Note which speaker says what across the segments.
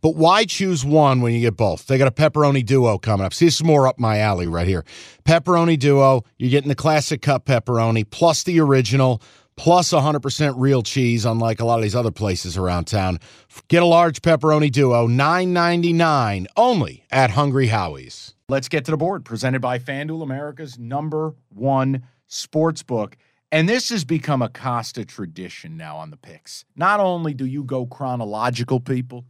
Speaker 1: But why choose one when you get both? They got a pepperoni duo coming up. See, this is more up my alley right here. Pepperoni duo, you're getting the classic cup pepperoni plus the original plus 100% real cheese, unlike a lot of these other places around town. Get a large pepperoni duo, $9.99 only at Hungry Howie's.
Speaker 2: Let's get to the board. Presented by FanDuel, America's number one sports book. And this has become a Costa tradition now on the picks. Not only do you go chronological, people,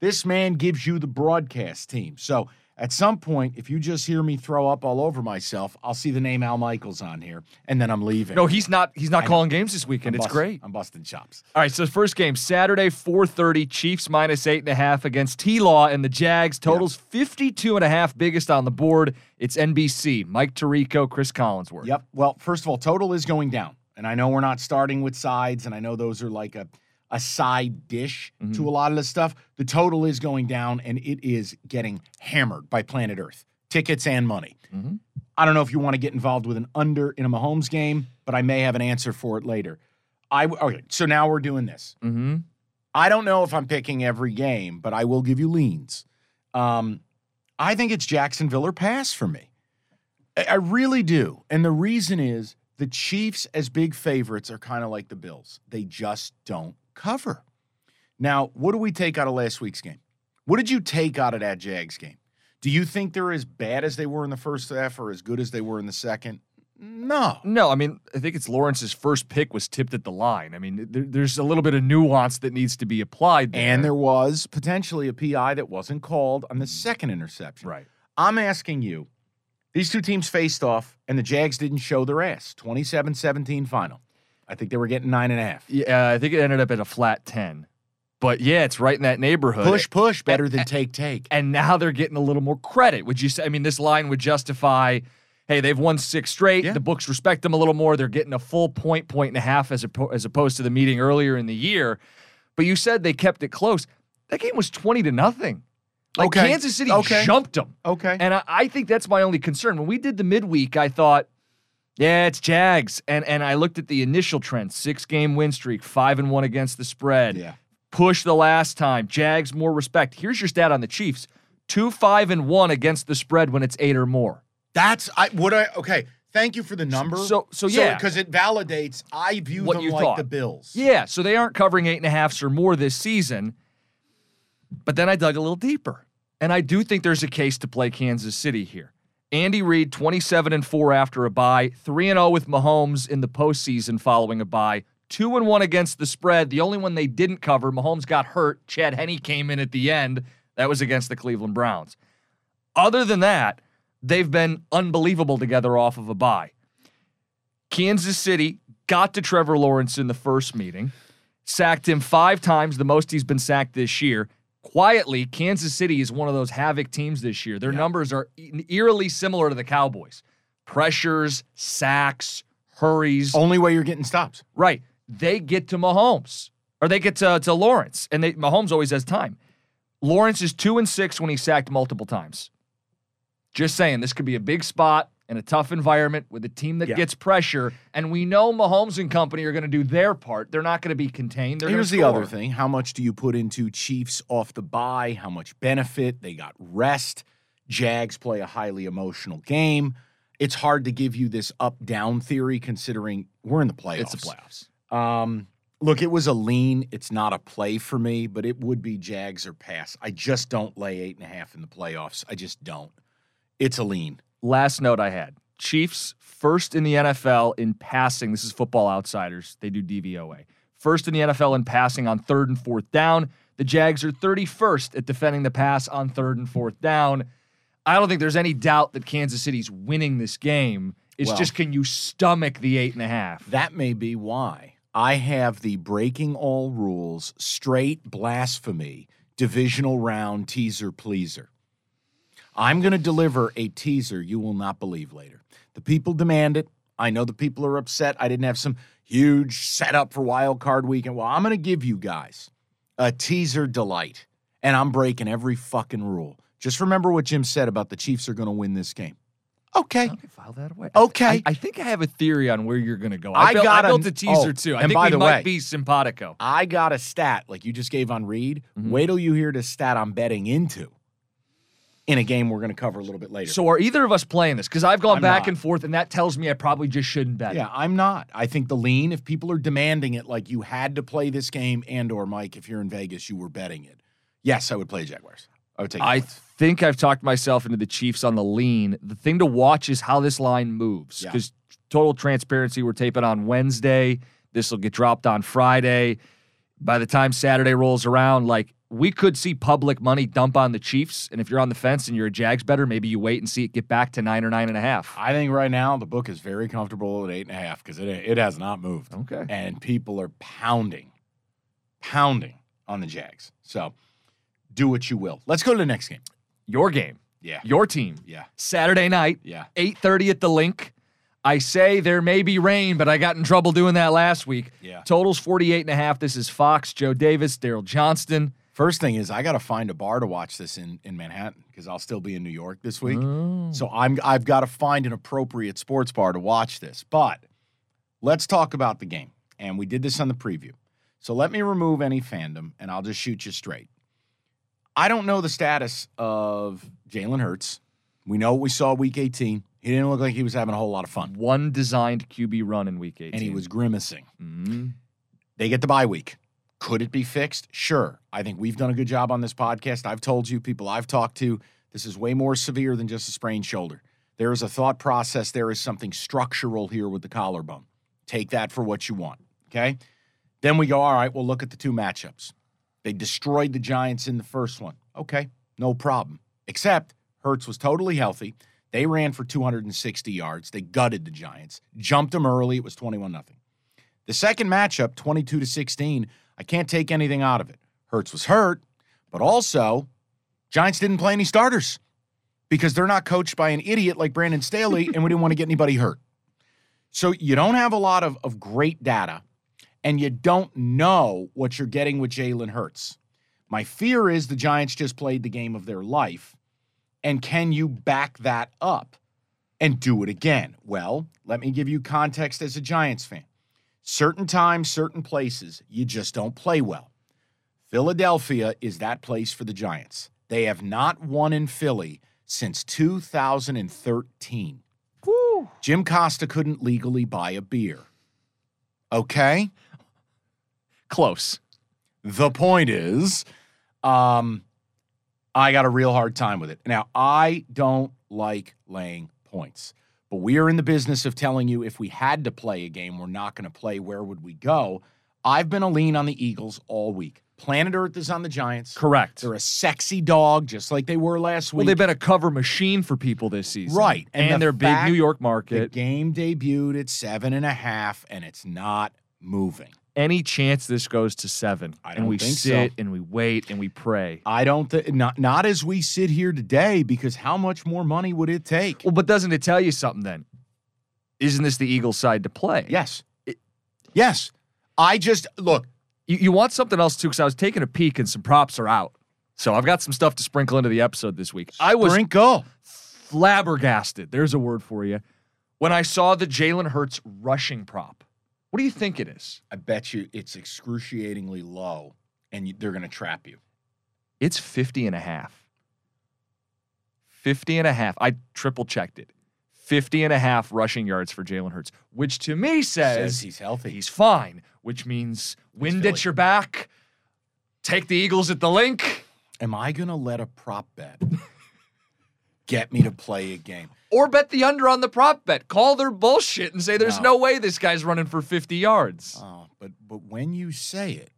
Speaker 2: this man gives you the broadcast team. So at some point, if you just hear me throw up all over myself, I'll see the name Al Michaels on here, and then I'm leaving.
Speaker 3: No, he's not. He's not calling games this weekend.
Speaker 2: I'm
Speaker 3: it's great.
Speaker 2: I'm busting chops.
Speaker 3: All right, so first game Saturday, 4:30. Chiefs minus eight and a half against T Law and the Jags. Totals 52 and a half, biggest on the board. It's NBC. Mike Tirico, Cris Collinsworth.
Speaker 2: Yep. Well, first of all, total is going down, and I know we're not starting with sides, and I know those are like a a side dish to a lot of the stuff. The total is going down, and it is getting hammered by Planet Earth. Tickets and money.
Speaker 3: Mhm.
Speaker 2: I don't know if you want to get involved with an under in a Mahomes game, but I may have an answer for it later. I okay. So now we're doing this.
Speaker 3: Mm-hmm.
Speaker 2: I don't know if I'm picking every game, but I will give you leans. Um, I think it's Jacksonville or pass for me. I, I really do. And the reason is the Chiefs, as big favorites, are kind of like the Bills. They just don't cover. Now, what do we take out of last week's game? What did you take out of that Jags game? Do you think they're as bad as they were in the first half or as good as they were in the second? No.
Speaker 3: No, I mean, I think it's Lawrence's first pick was tipped at the line. I mean, there, there's a little bit of nuance that needs to be applied there.
Speaker 2: And there was potentially a PI that wasn't called on the mm. second interception.
Speaker 3: right.
Speaker 2: I'm asking you, these two teams faced off, and the Jags didn't show their ass. 27 17 final. I think they were getting nine and a half.
Speaker 3: Yeah, uh, I think it ended up at a flat 10. But yeah, it's right in that neighborhood.
Speaker 2: Push, push, better than take, take.
Speaker 3: and now they're getting a little more credit. Would you say? I mean, this line would justify, hey, they've won six straight.
Speaker 2: Yeah.
Speaker 3: The books respect them a little more. They're getting a full point, point and a half as, as opposed to the meeting earlier in the year. But you said they kept it close. That game was 20 to nothing. Like
Speaker 2: Okay.
Speaker 3: Kansas City
Speaker 2: Okay.
Speaker 3: jumped them.
Speaker 2: Okay.
Speaker 3: And I, I think that's my only concern. When we did the midweek, I thought, yeah, it's Jags. And and I looked at the initial trend, six game win streak, five and one against the spread
Speaker 2: yeah.
Speaker 3: push the last time. Jags more respect. Here's your stat on the Chiefs: two, five, and one against the spread when it's eight or more.
Speaker 2: That's I would I okay. Thank you for the number.
Speaker 3: So- so yeah.
Speaker 2: because it validates. I view
Speaker 3: What
Speaker 2: them
Speaker 3: you
Speaker 2: like
Speaker 3: thought.
Speaker 2: the Bills.
Speaker 3: Yeah, so they aren't covering eight and a halfs or more this season. But then I dug a little deeper, and I do think there's a case to play Kansas City here. Andy Reid, 27 and 4 after a bye, 3 and 0 with Mahomes in the postseason following a bye, 2 and 1 against the spread. The only one they didn't cover, Mahomes got hurt. Chad Henne came in at the end. That was against the Cleveland Browns. Other than that, they've been unbelievable together off of a bye. Kansas City got to Trevor Lawrence in the first meeting, sacked him five times, the most he's been sacked this year. Quietly, Kansas City is one of those havoc teams this year. Their numbers are eerily similar to the Cowboys pressures, sacks, hurries.
Speaker 2: Only way you're getting stops.
Speaker 3: Right. They get to Mahomes or they get to, to Lawrence, and they, Mahomes always has time. Lawrence is two and six when he's sacked multiple times. Just saying, this could be a big spot in a tough environment with a team that
Speaker 2: Yeah.
Speaker 3: gets pressure, and we know Mahomes and company are going to do their part. They're not going to be contained. They're
Speaker 2: Here's the other thing. How much do you put into Chiefs off the bye? How much benefit? They got rest. Jags play a highly emotional game. It's hard to give you this up down theory considering we're in the playoffs.
Speaker 3: It's the playoffs.
Speaker 2: Um, look, it was a lean. It's not a play for me, but it would be Jags or pass. I just don't lay eight and a half in the playoffs. I just don't. It's a lean.
Speaker 3: Last note I had Chiefs first in the NFL in passing. This is Football Outsiders. They do DVOA. First in the NFL in passing on third and fourth down. The Jags are 31st at defending the pass on third and fourth down. I don't think there's any doubt that Kansas City's winning this game. It's
Speaker 2: Well-
Speaker 3: just can you stomach the eight and a half?
Speaker 2: That may be why I have the breaking all rules, straight blasphemy, divisional round teaser pleaser. I'm going to deliver a teaser you will not believe later. The people demand it. I know the people are upset. I didn't have some huge setup for wild card weekend. Well, I'm going to give you guys a teaser delight, and I'm breaking every fucking rule. Just remember what Jim said about the Chiefs are going to win this game. Okay.
Speaker 3: Okay, file that away.
Speaker 2: Okay.
Speaker 3: I, I think I have a theory on where you're going to go.
Speaker 2: I
Speaker 3: I, built,
Speaker 2: got
Speaker 3: I
Speaker 2: a-
Speaker 3: built a teaser
Speaker 2: oh,
Speaker 3: too. I
Speaker 2: and
Speaker 3: think
Speaker 2: by
Speaker 3: we
Speaker 2: the
Speaker 3: might
Speaker 2: way-
Speaker 3: be simpatico.
Speaker 2: I got a stat like you just gave on Reid.
Speaker 3: Mhm.
Speaker 2: Wait till you hear the stat I'm betting into in a game we're going to cover a little bit later.
Speaker 3: So are either of us playing this? Because I've gone
Speaker 2: I'm
Speaker 3: back
Speaker 2: not.
Speaker 3: and forth, and that tells me I probably just shouldn't bet.
Speaker 2: yeah, I'm not. I think the lean, if people are demanding it, like you had to play this game, and or Mike, if you're in Vegas, you were betting it. Yes, I would play Jaguars. I would take.
Speaker 3: I
Speaker 2: Jaguars.
Speaker 3: think I've talked myself into the Chiefs on the lean. The thing to watch is how this line moves.
Speaker 2: Yeah.
Speaker 3: Because total transparency, we're taping on Wednesday. This will get dropped on Friday. By the time Saturday rolls around, like we could see public money dump on the Chiefs. And if you're on the fence and you're a Jags better, maybe you wait and see it get back to nine or nine and a half.
Speaker 2: I think right now the book is very comfortable at eight and a half because it it has not moved,
Speaker 3: Okay.
Speaker 2: and people are pounding, pounding on the Jags. So do what you will. Let's go to the next game.
Speaker 3: Your game,
Speaker 2: Yeah,
Speaker 3: your team,
Speaker 2: yeah,
Speaker 3: Saturday night,
Speaker 2: yeah.
Speaker 3: 8:30 at the Linc. I say there may be rain, but I got in trouble doing that last week.
Speaker 2: Yeah.
Speaker 3: Totals 48 and a half. This is Fox, Joe Davis, Daryl Johnston.
Speaker 2: First thing is I got to find a bar to watch this in in Manhattan because I'll still be in New York this week.
Speaker 3: Oh.
Speaker 2: So I'm I've got to find an appropriate sports bar to watch this. But let's talk about the game. And we did this on the preview. So let me remove any fandom and I'll just shoot you straight. I don't know the status of Jalen Hurts. We know what we saw week 18. He didn't look like he was having a whole lot of fun.
Speaker 3: One designed QB run in week 18.
Speaker 2: And he was grimacing.
Speaker 3: Mhm.
Speaker 2: They get the bye week. Could it be fixed? Sure. I think we've done a good job on this podcast. I've told you, people I've talked to, this is way more severe than just a sprained shoulder. There is a thought process. There is something structural here with the collarbone. Take that for what you want. Okay. Then we go, all right, we'll look at the two matchups. They destroyed the Giants in the first one. Okay. No problem. Except Hurts was totally healthy. They ran for 260 yards. They gutted the Giants, jumped them early. It was 21 0. The second matchup, 22 to 16, I can't take anything out of it. Hurts was hurt, but also Giants didn't play any starters because they're not coached by an idiot like Brandon Staley, and we didn't want to get anybody hurt. So you don't have a lot of, of great data, and you don't know what you're getting with Jalen Hurts. My fear is the Giants just played the game of their life, and can you back that up and do it again? Well, let me give you context as a Giants fan certain times, certain places, you just don't play well. Philadelphia is that place for the Giants. They have not won in Philly since 2013. Jim Costa couldn't legally buy a beer. Okay?
Speaker 3: Close.
Speaker 2: The point is, um, I got a real hard time with it. Now, I don't like laying points, but we are in the business of telling you if we had to play a game, we're not going to play. Where would we go? I've been a lean on the Eagles all week. Planet Earth is on the Giants.
Speaker 3: Correct.
Speaker 2: They're a sexy dog, just like they were last week.
Speaker 3: Well, they've been a cover machine for people this season.
Speaker 2: Right.
Speaker 3: And,
Speaker 2: And the
Speaker 3: their big New York
Speaker 2: the
Speaker 3: market.
Speaker 2: game debuted at seven and a half, and it's not moving.
Speaker 3: Any chance this goes to seven?
Speaker 2: I
Speaker 3: and we
Speaker 2: think so.
Speaker 3: sit and we wait and we pray.
Speaker 2: I don't think not not as we sit here today, because how much more money would it take?
Speaker 3: Well, but doesn't it tell you something then? Isn't this the Eagles side to play?
Speaker 2: Yes. yes. I just look,
Speaker 3: You, you want something else too? Because I was taking a peek and some props are out. So I've got some stuff to sprinkle into the episode this week. I was
Speaker 2: sprinkle.
Speaker 3: flabbergasted. There's a word for you. When I saw the Jalen Hurts rushing prop. What do you think it is?
Speaker 2: I bet you it's excruciatingly low and you, they're going to trap you.
Speaker 3: It's 50 and a half. 50 and a half. I triple checked it. 50 and a half rushing yards for Jalen Hurts, which to me says,
Speaker 2: Says he's healthy.
Speaker 3: he's fine, which means wind at your back, take the Eagles at the Linc,
Speaker 2: Am I going to let a prop bet get me to play a game?
Speaker 3: or bet the under on the prop bet. Call their bullshit and say there's
Speaker 2: No.
Speaker 3: no way this guy's running for 50 yards.
Speaker 2: Oh, but but when you say it,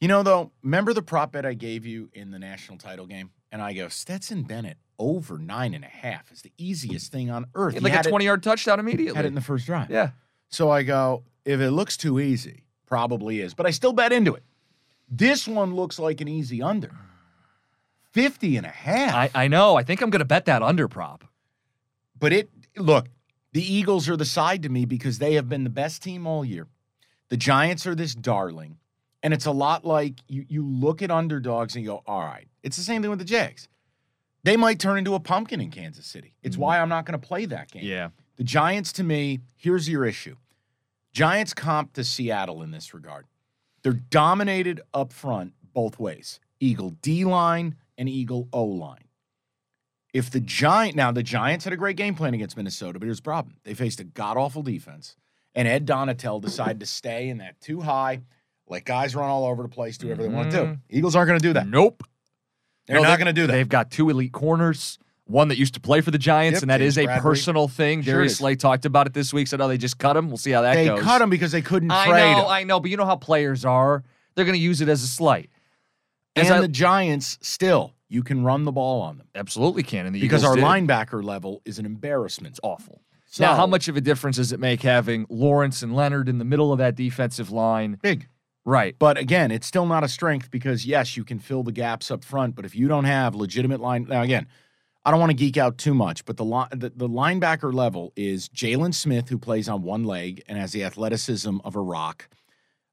Speaker 2: you know though, remember the prop bet I gave you in the national title game, and I go Stetson Bennett over nine and a half is the easiest thing on earth.
Speaker 3: He had
Speaker 2: He
Speaker 3: like a
Speaker 2: it-
Speaker 3: 20 yard touchdown immediately.
Speaker 2: had it in the first drive.
Speaker 3: yeah.
Speaker 2: So I go, if it looks too easy, probably is. But I still bet into it. This one looks like an easy under. 50 and a half.
Speaker 3: I, I know. I think I'm going to bet that under prop.
Speaker 2: but it look, the Eagles are the side to me because they have been the best team all year. The Giants are this darling. And it's a lot like you you look at underdogs and you go, all right. It's the same thing with the Jags. They might turn into a pumpkin in Kansas City. It's mm-hmm. why I'm not going to play that game.
Speaker 3: Yeah.
Speaker 2: The Giants, to me, here's your issue. Giants comp to Seattle in this regard. They're dominated up front both ways. Eagle D line and Eagle O line. If the Giant now the Giants had a great game plan against Minnesota, but here's the problem. They faced a god awful defense. And Ed Donatell decided to stay in that too high, let guys run all over the place, do whatever they want to do. Mm-hmm. Eagles aren't going to do that.
Speaker 3: Nope.
Speaker 2: They're
Speaker 3: No,
Speaker 2: not going to do that.
Speaker 3: They've got two elite corners. One that used to play for the Giants,
Speaker 2: Yep,
Speaker 3: and that
Speaker 2: James
Speaker 3: is a
Speaker 2: Bradberry.
Speaker 3: personal thing.
Speaker 2: Sure
Speaker 3: Darius. Slay talked about it this week. Said, "Oh, they just cut him. We'll see how that
Speaker 2: they
Speaker 3: goes."
Speaker 2: They cut him because they couldn't
Speaker 3: I
Speaker 2: trade
Speaker 3: know,
Speaker 2: him.
Speaker 3: I know, but you know how players are. They're going to use it as a slight.
Speaker 2: And
Speaker 3: I-
Speaker 2: the Giants still, you can run the ball on them.
Speaker 3: Absolutely can. And the
Speaker 2: because
Speaker 3: Eagles
Speaker 2: our
Speaker 3: did.
Speaker 2: linebacker level is an embarrassment.
Speaker 3: It's awful. now, how much of a difference does it make having Lawrence and Leonard in the middle of that defensive line?
Speaker 2: Big.
Speaker 3: Right.
Speaker 2: But again, it's still not a strength because yes, you can fill the gaps up front, but if you don't have legitimate line now again, I don't want to geek out too much, but the the, the linebacker level is Jaylon Smith, who plays on one leg and has the athleticism of a rock.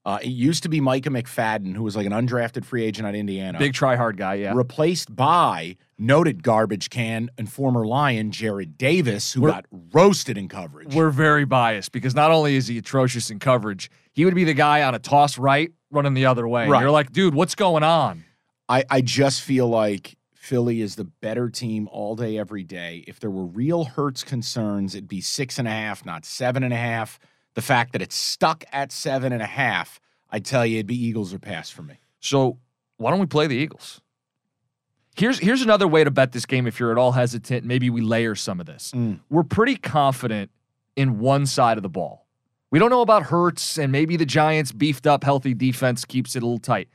Speaker 2: Uh, it used to be Micah McFadden, who was like an undrafted free agent at Indiana.
Speaker 3: Big try hard guy, yeah.
Speaker 2: replaced by noted garbage can and former Lion Jarrad Davis, who
Speaker 3: We're-
Speaker 2: got roasted in coverage.
Speaker 3: We're very biased because not only is he atrocious in coverage, he would be the guy on a toss right running the other way.
Speaker 2: Right.
Speaker 3: You're like, dude, what's going on?
Speaker 2: I, I just feel like Philly is the better team all day, every day. If there were real Hurts concerns, it'd be six and a half, not seven and a half. The fact that it's stuck at seven and a half, I tell you, it'd be Eagles or pass for me.
Speaker 3: So why don't we play the Eagles? Here's here's another way to bet this game if you're at all hesitant. Maybe we layer some of this.
Speaker 2: Mm.
Speaker 3: We're pretty confident in one side of the ball. We don't know about Hurts, and maybe the Giants' beefed up, healthy defense keeps it a little tight.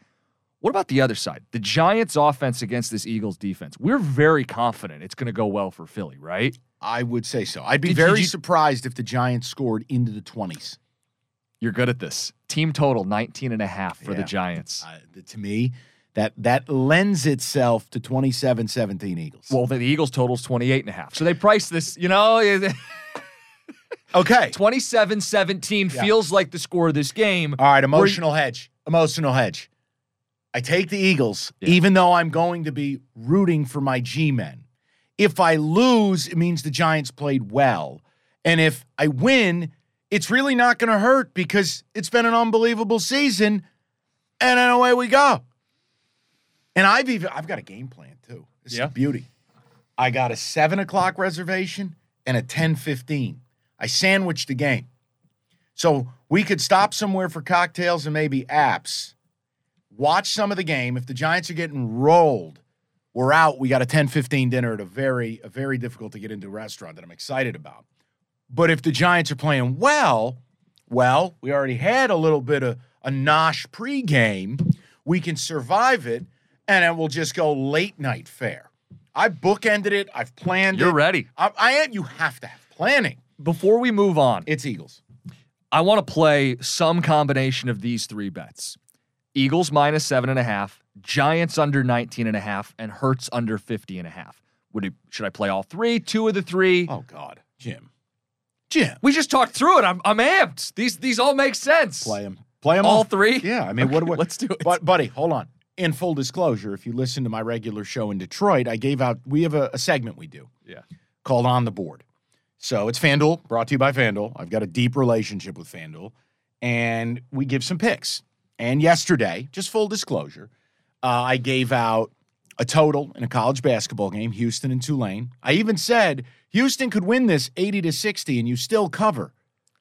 Speaker 3: What about the other side? The Giants' offense against this Eagles defense. We're very confident it's going to go well for Philly, right?
Speaker 2: I would say so. I'd be
Speaker 3: Did- did
Speaker 2: very
Speaker 3: you-
Speaker 2: surprised if the Giants scored into the 20s.
Speaker 3: You're good at this. Team total 19 and a half for the Giants.
Speaker 2: Uh, to me, that that lends itself to 27-17 Eagles.
Speaker 3: Well, the Eagles total's 28 and a half. So they priced this, you know,
Speaker 2: okay.
Speaker 3: 27 17
Speaker 2: Yeah.
Speaker 3: feels like the score of this game.
Speaker 2: All right, emotional hedge. Emotional hedge. I take the Eagles,
Speaker 3: Yeah.
Speaker 2: even though I'm going to be rooting for my G men. If I lose, it means the Giants played well. And if I win, it's really not going to hurt because it's been an unbelievable season. And then away we go. And I've even I've got a game plan too. This
Speaker 3: Yeah.
Speaker 2: is beauty. I got a seven o'clock reservation and a 10:15. I sandwiched the game. So we could stop somewhere for cocktails and maybe apps. Watch some of the game. If the Giants are getting rolled, we're out. We got a 10-15 dinner at a very, a very difficult to get into restaurant that I'm excited about. But if the Giants are playing well, well, we already had a little bit of a nosh pregame. We can survive it, and then we'll just go late night fare. I bookended it. I've planned
Speaker 3: You're
Speaker 2: it.
Speaker 3: ready.
Speaker 2: I, I am. You have to have planning.
Speaker 3: Before we move on,
Speaker 2: It's Eagles.
Speaker 3: I want to play some combination of these three bets Eagles minus seven and a half, Giants under 19 and a half, and Hurts under 50 and a half. Would it, should I play all three? Two of the three?
Speaker 2: Oh God, Jim, Jim,
Speaker 3: We just talked through it. I'm, I'm amped. These these all make sense.
Speaker 2: play them, play them
Speaker 3: all three?
Speaker 2: Yeah, I mean, what?
Speaker 3: Okay,
Speaker 2: what
Speaker 3: let's do it.
Speaker 2: But buddy, hold on. In full disclosure, if you listen to my regular show in Detroit, I gave out. We have a, a segment we do
Speaker 3: Yeah.
Speaker 2: called On the Board. So it's FanDuel, brought to you by FanDuel. I've got a deep relationship with FanDuel, and we give some picks. And yesterday, just full disclosure, uh, I gave out a total in a college basketball game, Houston and Tulane. I even said Houston could win this 80 to 60, and you still cover.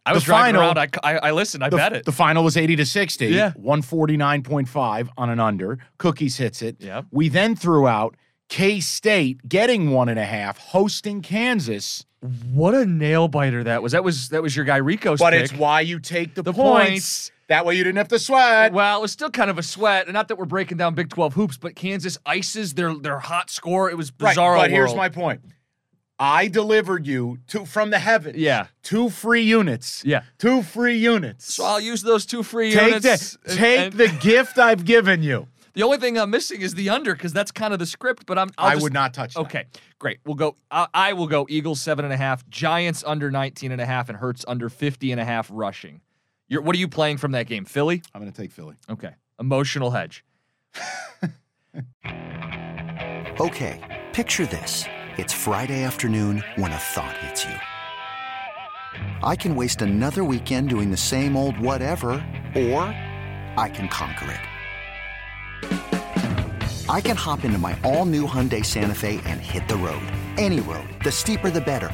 Speaker 3: I
Speaker 2: The
Speaker 3: was driving
Speaker 2: final-
Speaker 3: around. I, I, listened. I
Speaker 2: The,
Speaker 3: bet it.
Speaker 2: the final was 80 to 60.
Speaker 3: Yeah.
Speaker 2: 149.5 on an under. Cookies hits it.
Speaker 3: Yep.
Speaker 2: We then threw out K State getting one and a half, hosting Kansas.
Speaker 3: what a nail biter that was. That was that was your guy Rico's
Speaker 2: But
Speaker 3: pick.
Speaker 2: it's why you take the,
Speaker 3: The
Speaker 2: points,
Speaker 3: points.
Speaker 1: That way you didn't have to sweat.
Speaker 3: Well, it was still kind of a sweat. And not that we're breaking down Big 12 hoops, but Kansas ices their their hot score. It was
Speaker 1: Right,
Speaker 3: bizarre.
Speaker 1: but here's my point. I delivered you to from the heavens.
Speaker 3: Yeah.
Speaker 1: Two free units.
Speaker 3: Yeah.
Speaker 1: Two free units.
Speaker 3: So I'll use those two free
Speaker 1: take
Speaker 3: units.
Speaker 1: the take
Speaker 3: and-
Speaker 1: the gift I've given you.
Speaker 3: The only thing I'm missing is the under because that's kind of the script. But I'm. I'll
Speaker 1: I
Speaker 3: just-
Speaker 1: would not touch that.
Speaker 3: Okay, great. We'll go. I, I will go Eagles seven and a half, Giants under 19 and a half, and Hurts under 50 and a half rushing. You're, what are you playing from that game? Philly.
Speaker 1: I'm going to take Philly.
Speaker 3: Okay. Emotional hedge.
Speaker 4: Okay, picture this. It's Friday afternoon when a thought hits you. I can waste another weekend doing the same old whatever, or I can conquer it. I can hop into my all new Hyundai Santa Fe and hit the road. Any road. The steeper, the better.